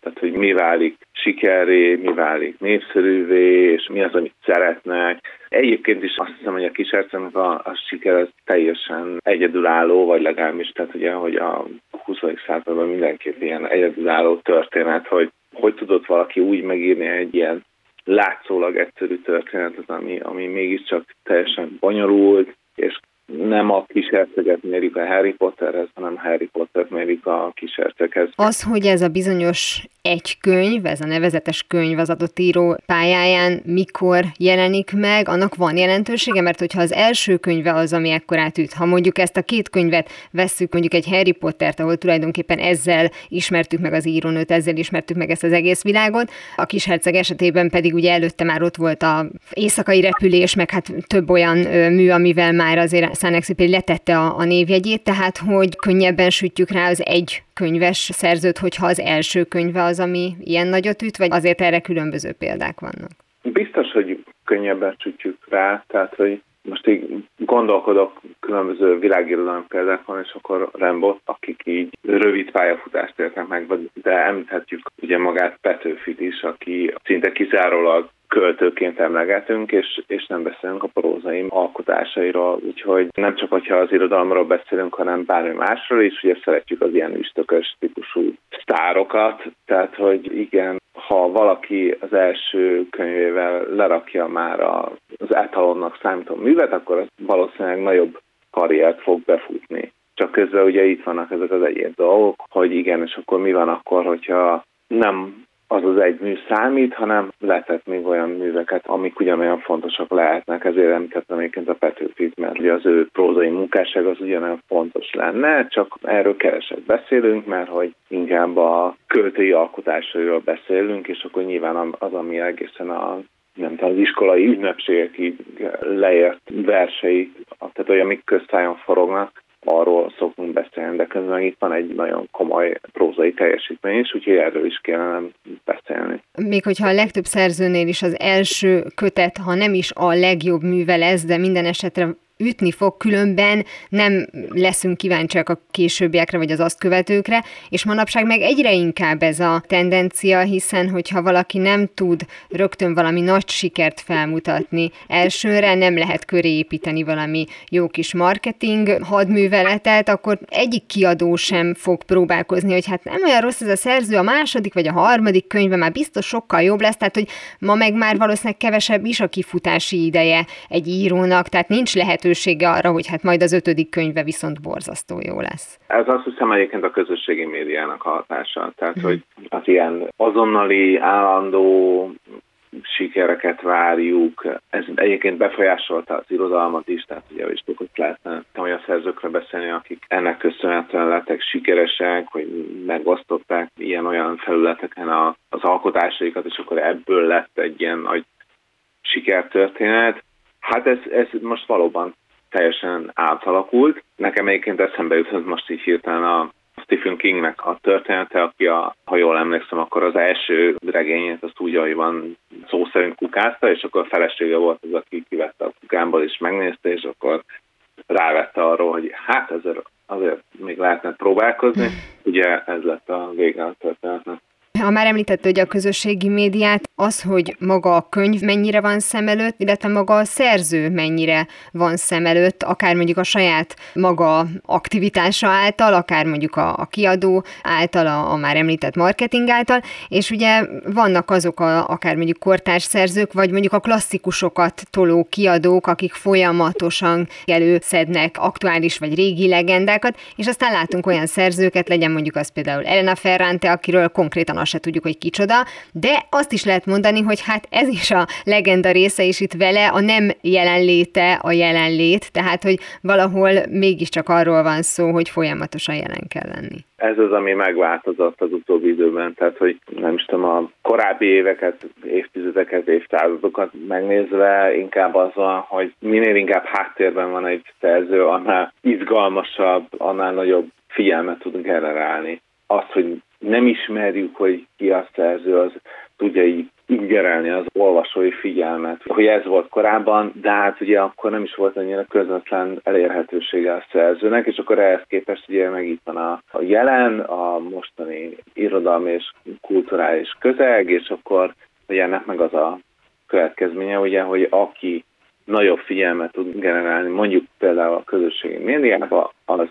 S4: Tehát, hogy mi válik sikeré, mi válik népszerűvé, és mi az, amit szeretnek. Egyébként is azt hiszem, hogy a kis a, a siker az teljesen egyedülálló, vagy legalábbis, tehát ugye, hogy a 20. században mindenképp ilyen egyedülálló történet, hogy hogy tudott valaki úgy megírni egy ilyen látszólag egyszerű történetet, ami, ami mégiscsak teljesen bonyolult, és nem a kisherceget mérik a Harry Potterhez, hanem Harry Potter mérik a kisherceghez.
S2: Az, hogy ez a bizonyos egy könyv, ez a nevezetes könyv az adott író pályáján mikor jelenik meg, annak van jelentősége, mert hogyha az első könyve az, ami ekkor átüt, ha mondjuk ezt a két könyvet vesszük, mondjuk egy Harry Pottert, ahol tulajdonképpen ezzel ismertük meg az írónőt, ezzel ismertük meg ezt az egész világot, a kisherceg esetében pedig ugye előtte már ott volt a éjszakai repülés, meg hát több olyan mű, amivel már azért Szánexipéli letette a, a névjegyét, tehát hogy könnyebben sütjük rá az egy könyves szerzőt, hogyha az első könyve az, ami ilyen nagyot üt, vagy azért erre különböző példák vannak?
S4: Biztos, hogy könnyebben sütjük rá, tehát hogy most így gondolkodok különböző világirodalmi példákon, és akkor Rembo, akik így rövid pályafutást értek meg, de említhetjük ugye magát Petőfit is, aki szinte kizárólag költőként emlegetünk, és, és nem beszélünk a prózai alkotásairól, úgyhogy nem csak, hogyha az irodalomról beszélünk, hanem bármi másról is, ugye szeretjük az ilyen üstökös típusú sztárokat, tehát, hogy igen, ha valaki az első könyvével lerakja már az etalonnak számító művet, akkor az valószínűleg nagyobb karriert fog befutni. Csak közben ugye itt vannak ezek az egyéb dolgok, hogy igen, és akkor mi van akkor, hogyha nem az az egy mű számít, hanem lehetett még olyan műveket, amik ugyanolyan fontosak lehetnek, ezért említettem egyébként a Petőfit, mert ugye az ő prózai munkásság az ugyanolyan fontos lenne, csak erről keveset beszélünk, mert hogy inkább a költői alkotásairól beszélünk, és akkor nyilván az, ami egészen a nem tudom, az iskolai ünnepségekig leért versei, tehát olyan, amik köztájon forognak, arról szoktunk beszélni, de közben itt van egy nagyon komoly prózai teljesítmény is, úgyhogy erről is kellene beszélni.
S2: Még hogyha a legtöbb szerzőnél is az első kötet, ha nem is a legjobb műve lesz, de minden esetre ütni fog, különben nem leszünk kíváncsiak a későbbiekre, vagy az azt követőkre, és manapság meg egyre inkább ez a tendencia, hiszen hogyha valaki nem tud rögtön valami nagy sikert felmutatni elsőre, nem lehet köré építeni valami jó kis marketing hadműveletet, akkor egyik kiadó sem fog próbálkozni, hogy hát nem olyan rossz ez a szerző, a második vagy a harmadik könyve már biztos sokkal jobb lesz, tehát hogy ma meg már valószínűleg kevesebb is a kifutási ideje egy írónak, tehát nincs lehet lehetősége arra, hogy hát majd az ötödik könyve viszont borzasztó jó lesz.
S4: Ez azt hiszem egyébként a közösségi médiának a hatása. Tehát, mm. hogy az ilyen azonnali, állandó sikereket várjuk. Ez egyébként befolyásolta az irodalmat is, tehát ugye is tudok lehetne olyan szerzőkre beszélni, akik ennek köszönhetően lettek sikeresek, hogy megosztották ilyen-olyan felületeken a, az alkotásaikat, és akkor ebből lett egy ilyen nagy sikertörténet. Hát ez, ez most valóban teljesen átalakult. Nekem egyébként eszembe jutott most így hirtelen a Stephen Kingnek a története, aki, a, ha jól emlékszem, akkor az első regényét azt úgy, ahogy van, szó szerint kukázta, és akkor a felesége volt az, aki kivette a kukámból, és megnézte, és akkor rávette arról, hogy hát ezért azért még lehetne próbálkozni. [LAUGHS] Ugye ez lett a vége a történetnek.
S2: Ha már említett, hogy a közösségi médiát, az, hogy maga a könyv mennyire van szem előtt, illetve maga a szerző mennyire van szem előtt, akár mondjuk a saját maga aktivitása által, akár mondjuk a, a kiadó által, a, a már említett marketing által, és ugye vannak azok a, akár mondjuk kortárs szerzők, vagy mondjuk a klasszikusokat toló kiadók, akik folyamatosan előszednek aktuális vagy régi legendákat, és aztán látunk olyan szerzőket, legyen mondjuk az például Elena Ferrante, akiről konkrétan azt se tudjuk, hogy kicsoda, de azt is lehet mondani, hogy hát ez is a legenda része, és itt vele a nem jelenléte a jelenlét, tehát hogy valahol mégiscsak arról van szó, hogy folyamatosan jelen kell lenni.
S4: Ez az, ami megváltozott az utóbbi időben, tehát hogy nem is tudom, a korábbi éveket, évtizedeket, évszázadokat megnézve inkább az van, hogy minél inkább háttérben van egy szerző, annál izgalmasabb, annál nagyobb figyelmet tudunk generálni. Az, hogy nem ismerjük, hogy ki a szerző, az tudja így ingerelni az olvasói figyelmet, hogy ez volt korábban, de hát ugye akkor nem is volt annyira közvetlen elérhetősége a szerzőnek, és akkor ehhez képest ugye meg itt van a, a jelen, a mostani irodalmi és kulturális közeg, és akkor ugye ennek meg az a következménye, ugye, hogy aki nagyobb figyelmet tud generálni, mondjuk például a közösségi médiának, az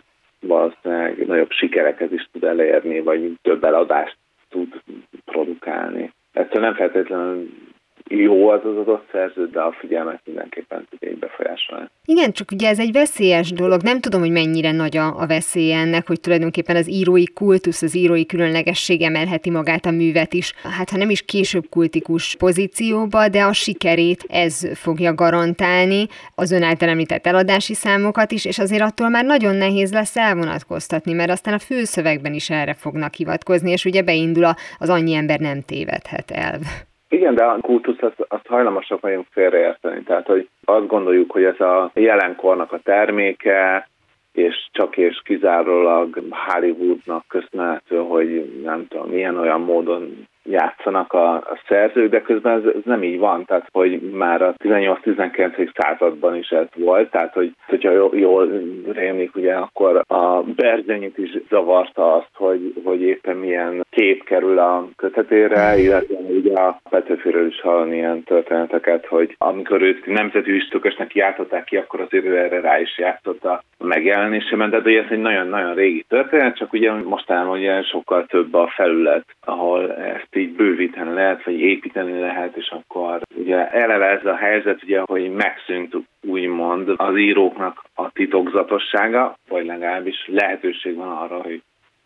S4: valószínűleg nagyobb sikereket is tud elérni, vagy több eladást tud produkálni. Ettől nem feltétlenül jó az az adott szerző, de a figyelmet mindenképpen tudja így befolyásolni.
S2: Igen, csak ugye ez egy veszélyes dolog. Nem tudom, hogy mennyire nagy a, a veszély ennek, hogy tulajdonképpen az írói kultusz, az írói különlegesség emelheti magát a művet is. Hát ha nem is később kultikus pozícióba, de a sikerét ez fogja garantálni, az ön által említett eladási számokat is, és azért attól már nagyon nehéz lesz elvonatkoztatni, mert aztán a főszövegben is erre fognak hivatkozni, és ugye beindul az annyi ember nem tévedhet el.
S4: Igen, de a kultusz azt, azt hajlamosak vagyunk félreérteni. Tehát, hogy azt gondoljuk, hogy ez a jelenkornak a terméke, és csak és kizárólag Hollywoodnak köszönhető, hogy nem tudom, milyen olyan módon játszanak a, a szerzők, de közben ez, ez nem így van, tehát hogy már a 18-19. században is ez volt, tehát hogy, hogyha jól, jól rémlik, ugye akkor a Berzenyit is zavarta azt, hogy, hogy éppen milyen kép kerül a kötetére, illetve ugye a Petőfiről is hallani ilyen történeteket, hogy amikor őt nemzeti üstökösnek játszották ki, akkor azért ő erre rá is játszott a megjelenésében, de ez egy nagyon-nagyon régi történet, csak ugye mostanában ugye sokkal több a felület, ahol ezt így bővíteni lehet, vagy építeni lehet, és akkor ugye eleve ez a helyzet, ugye, hogy megszűnt úgymond az íróknak a titokzatossága, vagy legalábbis lehetőség van arra, hogy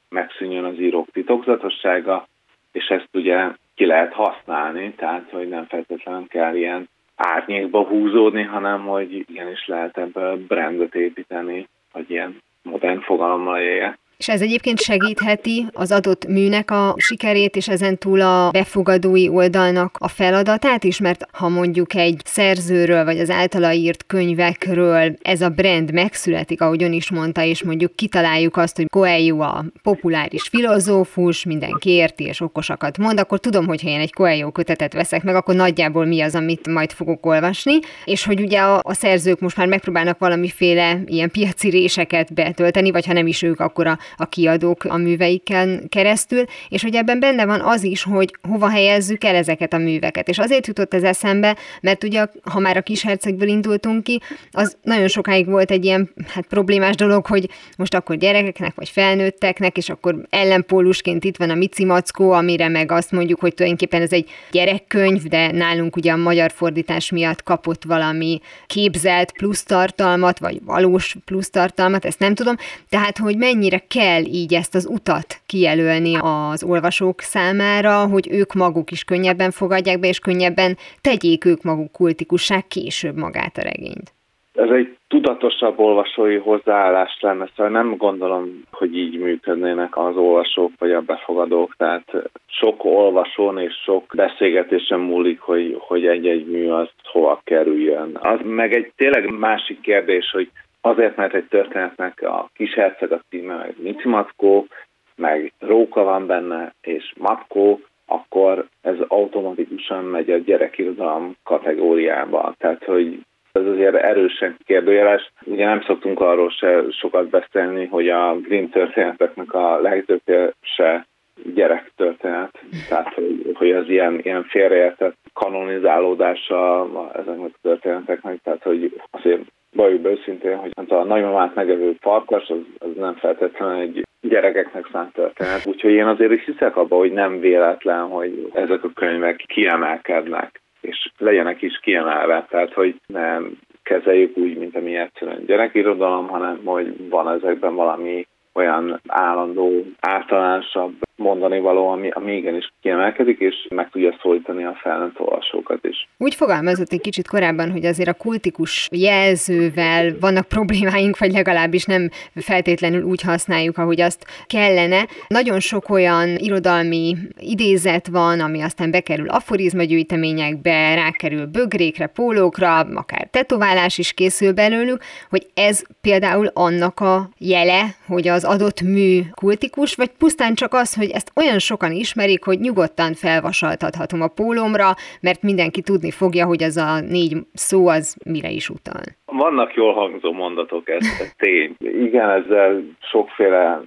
S4: megszűnjön az írók titokzatossága, és ezt ugye ki lehet használni, tehát hogy nem feltétlenül kell ilyen árnyékba húzódni, hanem hogy igenis lehet ebből brandet építeni, hogy ilyen modern fogalommal éljek.
S2: És ez egyébként segítheti az adott műnek a sikerét, és ezen túl a befogadói oldalnak a feladatát is, mert ha mondjuk egy szerzőről, vagy az általa írt könyvekről ez a brand megszületik, ahogy ön is mondta, és mondjuk kitaláljuk azt, hogy Coelho a populáris filozófus, mindenki érti és okosakat mond, akkor tudom, hogy ha én egy Coelho kötetet veszek meg, akkor nagyjából mi az, amit majd fogok olvasni, és hogy ugye a, a szerzők most már megpróbálnak valamiféle ilyen piaci réseket betölteni, vagy ha nem is ők, akkor a a kiadók a műveiken keresztül, és hogy ebben benne van az is, hogy hova helyezzük el ezeket a műveket. És azért jutott ez eszembe, mert ugye, ha már a kishercegből indultunk ki, az nagyon sokáig volt egy ilyen hát problémás dolog, hogy most akkor gyerekeknek vagy felnőtteknek, és akkor ellenpólusként itt van a Mici Mackó, amire meg azt mondjuk, hogy tulajdonképpen ez egy gyerekkönyv, de nálunk ugye a magyar fordítás miatt kapott valami képzelt plusz tartalmat, vagy valós plusz tartalmat, ezt nem tudom. Tehát, hogy mennyire kell így ezt az utat kijelölni az olvasók számára, hogy ők maguk is könnyebben fogadják be, és könnyebben tegyék ők maguk kultikussá később magát a regényt.
S4: Ez egy tudatosabb olvasói hozzáállás lenne, szóval nem gondolom, hogy így működnének az olvasók vagy a befogadók, tehát sok olvasón és sok beszélgetésen múlik, hogy, hogy egy-egy mű az hova kerüljön. Az meg egy tényleg másik kérdés, hogy Azért, mert egy történetnek a kis herceg a címe, meg Mici Matkó, meg Róka van benne, és Matkó, akkor ez automatikusan megy a gyerekirodalom kategóriába. Tehát, hogy ez azért erősen kérdőjeles. Ugye nem szoktunk arról se sokat beszélni, hogy a Grimm történeteknek a legtöbbje se gyerektörténet, tehát hogy, hogy az ilyen, ilyen félreértett kanonizálódása ezeknek a történeteknek, tehát hogy azért bajuk őszintén, hogy hát a nagymamát megevő farkas, az, az nem feltétlenül egy gyerekeknek szánt történet. Úgyhogy én azért is hiszek abba, hogy nem véletlen, hogy ezek a könyvek kiemelkednek, és legyenek is kiemelve. Tehát, hogy nem kezeljük úgy, mint ami egyszerűen gyerekirodalom, hanem hogy van ezekben valami olyan állandó, általánosabb mondani való, ami, ami igenis kiemelkedik, és meg tudja szólítani a felnőtt olvasókat is.
S2: Úgy fogalmazott egy kicsit korábban, hogy azért a kultikus jelzővel vannak problémáink, vagy legalábbis nem feltétlenül úgy használjuk, ahogy azt kellene. Nagyon sok olyan irodalmi idézet van, ami aztán bekerül aforizmagyűjteményekbe, rákerül bögrékre, pólókra, akár tetoválás is készül belőlük, hogy ez például annak a jele, hogy az adott mű kultikus, vagy pusztán csak az, hogy ezt olyan sokan ismerik, hogy nyugodtan felvasaltathatom a pólomra, mert mindenki tudni fogja, hogy az a négy szó az mire is utal.
S4: Vannak jól hangzó mondatok, ez, ez tény. Igen, ezzel sokféle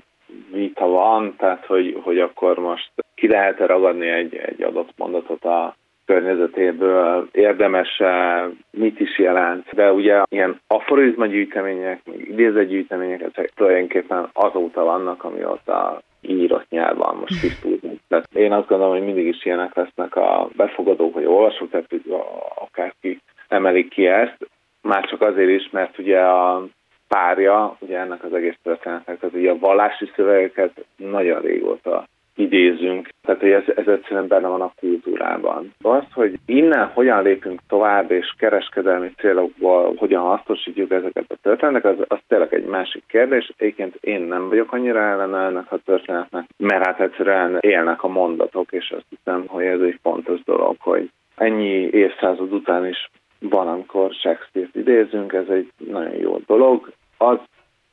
S4: vita van, tehát hogy, hogy akkor most ki lehet -e ragadni egy, egy adott mondatot a környezetéből, érdemes mit is jelent. De ugye ilyen aforizma gyűjtemények, idézetgyűjtemények, ezek tulajdonképpen azóta vannak, amióta írott nyelv van, most tisztult Tehát én azt gondolom, hogy mindig is ilyenek lesznek a befogadók vagy olvasók, tehát akárki emelik ki ezt, már csak azért is, mert ugye a párja ugye ennek az egész történetnek, tehát ugye a vallási szövegeket nagyon régóta idézünk, tehát hogy ez, ez egyszerűen benne van a kultúrában. Az, hogy innen hogyan lépünk tovább, és kereskedelmi célokból hogyan hasznosítjuk ezeket a történeteket, az, az tényleg egy másik kérdés. Egyébként én nem vagyok annyira ellen ennek a történetnek, mert hát egyszerűen élnek a mondatok, és azt hiszem, hogy ez egy fontos dolog, hogy ennyi évszázad után is van, amikor Shakespeare-t idézünk, ez egy nagyon jó dolog. Az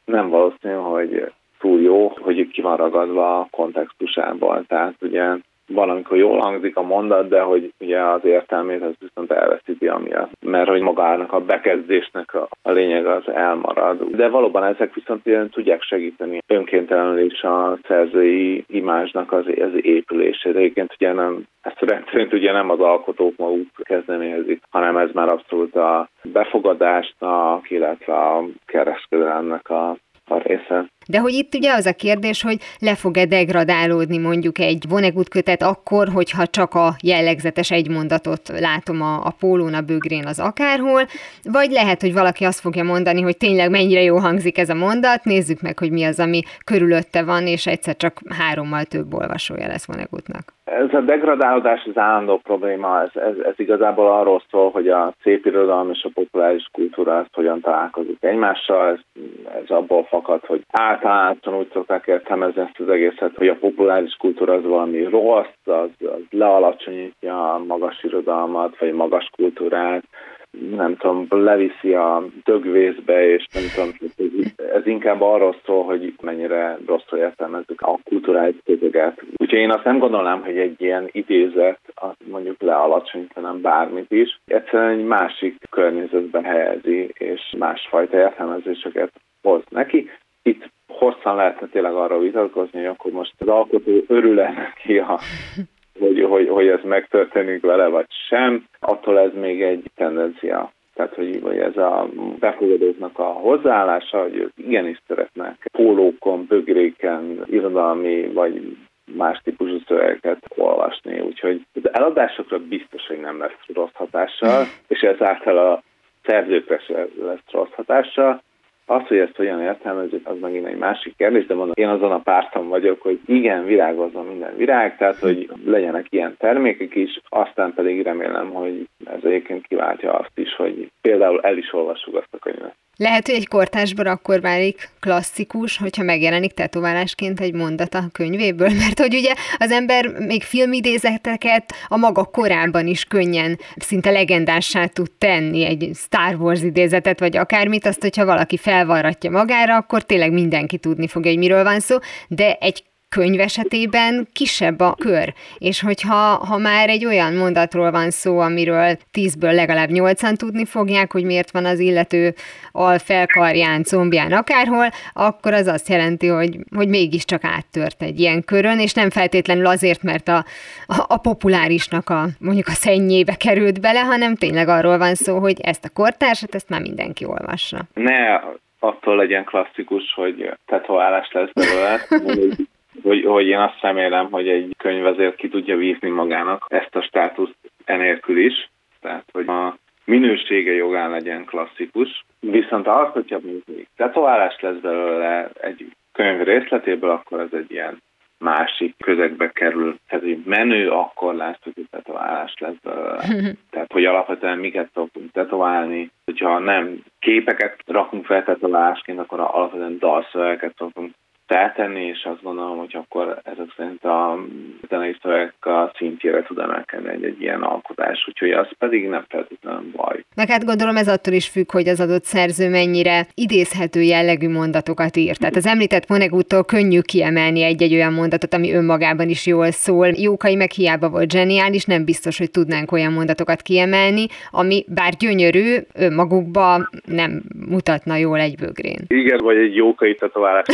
S4: nem valószínű, hogy túl jó, hogy ki van ragadva a kontextusában. Tehát ugye valamikor jól hangzik a mondat, de hogy ugye az értelmét az viszont elveszíti amiatt, mert hogy magának a bekezdésnek a, a lényeg az elmarad. De valóban ezek viszont ilyen tudják segíteni önkéntelenül is a szerzői imázsnak az, az épülését. Egyébként ugye nem, ezt rendszerint ugye nem az alkotók maguk kezdeményezik, hanem ez már abszolút a befogadásnak, illetve a kereskedelemnek a a része.
S2: De hogy itt ugye az a kérdés, hogy le fog-e degradálódni mondjuk egy Vonnegut kötet akkor, hogyha csak a jellegzetes egy mondatot látom a, a pólón, a bögrén, az akárhol, vagy lehet, hogy valaki azt fogja mondani, hogy tényleg mennyire jó hangzik ez a mondat, nézzük meg, hogy mi az, ami körülötte van, és egyszer csak hárommal több olvasója lesz Vonnegutnak.
S4: Ez a degradálódás az állandó probléma, ez, ez, ez igazából arról szól, hogy a szép irodalom és a populáris kultúra ezt hogyan találkozik egymással, ez, ez abból fakad, hogy általában úgy szokták értelmezni ezt az egészet, hogy a populáris kultúra az valami rossz, az, az lealacsonyítja a magas irodalmat, vagy magas kultúrát, nem tudom, leviszi a dögvészbe, és nem tudom, ez inkább arról szól, hogy mennyire rosszul értelmezzük a kulturális közeget. Úgyhogy én azt nem gondolnám, hogy egy ilyen idézet az mondjuk lealacsonyítanám bármit is. Egyszerűen egy másik környezetben helyezi, és másfajta értelmezéseket hoz neki. Itt hosszan lehetne tényleg arra vitatkozni, hogy akkor most az alkotó örül-e neki a hogy, hogy, hogy ez megtörténik vele, vagy sem, attól ez még egy tendencia. Tehát, hogy, hogy ez a befogadóknak a hozzáállása, hogy ők igenis szeretnek pólókon, bögréken, irodalmi vagy más típusú szövegeket olvasni. Úgyhogy az eladásokra biztos, hogy nem lesz rossz hatással, és ezáltal a szerzőkre lesz rossz hatással. Az, hogy ezt hogyan értelmezzük, az megint egy másik kérdés, de mondom, én azon a párton vagyok, hogy igen, virágozzon minden virág, tehát hogy legyenek ilyen termékek is, aztán pedig remélem, hogy ez egyébként kiváltja azt is, hogy például el is olvassuk azt a könyvet.
S2: Lehet, hogy egy kortásban akkor válik klasszikus, hogyha megjelenik tetoválásként egy mondat a könyvéből, [LAUGHS] mert hogy ugye az ember még filmidézeteket a maga korában is könnyen, szinte legendássá tud tenni egy Star Wars idézetet, vagy akármit, azt, hogyha valaki felvarratja magára, akkor tényleg mindenki tudni fogja, hogy miről van szó, de egy könyv esetében kisebb a kör, és hogyha ha már egy olyan mondatról van szó, amiről tízből legalább nyolcan tudni fogják, hogy miért van az illető alfelkarján, combján, akárhol, akkor az azt jelenti, hogy, hogy mégiscsak áttört egy ilyen körön, és nem feltétlenül azért, mert a, a, a populárisnak a mondjuk a szennyébe került bele, hanem tényleg arról van szó, hogy ezt a kortársat, ezt már mindenki olvassa.
S4: Ne attól legyen klasszikus, hogy tetoválás lesz belőle, hogy, hogy én azt remélem, hogy egy könyv azért ki tudja vízni magának ezt a státuszt enélkül is, tehát hogy a minősége jogán legyen klasszikus. Viszont az, hogyha még tetoválás lesz belőle egy könyv részletéből, akkor ez egy ilyen másik közegbe kerül. Ez egy menő, akkor lesz, hogy tetoválás lesz belőle. [LAUGHS] Tehát, hogy alapvetően miket szoktunk tetoválni, hogyha nem képeket rakunk fel tetoválásként, akkor alapvetően dalszövegeket szoktunk feltenni, és azt gondolom, hogy akkor ezek szerint a zenei szövegek a szintjére tud emelkedni egy, egy ilyen alkotás, úgyhogy az pedig nem feltétlenül baj.
S2: Meg hát gondolom ez attól is függ, hogy az adott szerző mennyire idézhető jellegű mondatokat ír. Tehát az említett Monegútól könnyű kiemelni egy-egy olyan mondatot, ami önmagában is jól szól. Jókai meg hiába volt zseniális, nem biztos, hogy tudnánk olyan mondatokat kiemelni, ami bár gyönyörű, önmagukba nem mutatna jól egy bögrén.
S4: Igen, vagy egy jókai tetoválás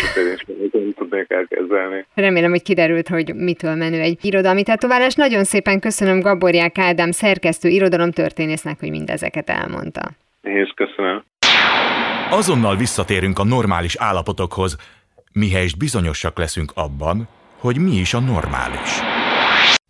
S4: nem tudnék elkezdeni.
S2: Remélem, hogy kiderült, hogy mitől menő egy irodalmi tetoválás. Nagyon szépen köszönöm Gaboriák Ádám szerkesztő irodalomtörténésznek, hogy mindezeket elmondta.
S4: Én is köszönöm.
S1: Azonnal visszatérünk a normális állapotokhoz, mihelyest bizonyosak leszünk abban, hogy mi is a normális.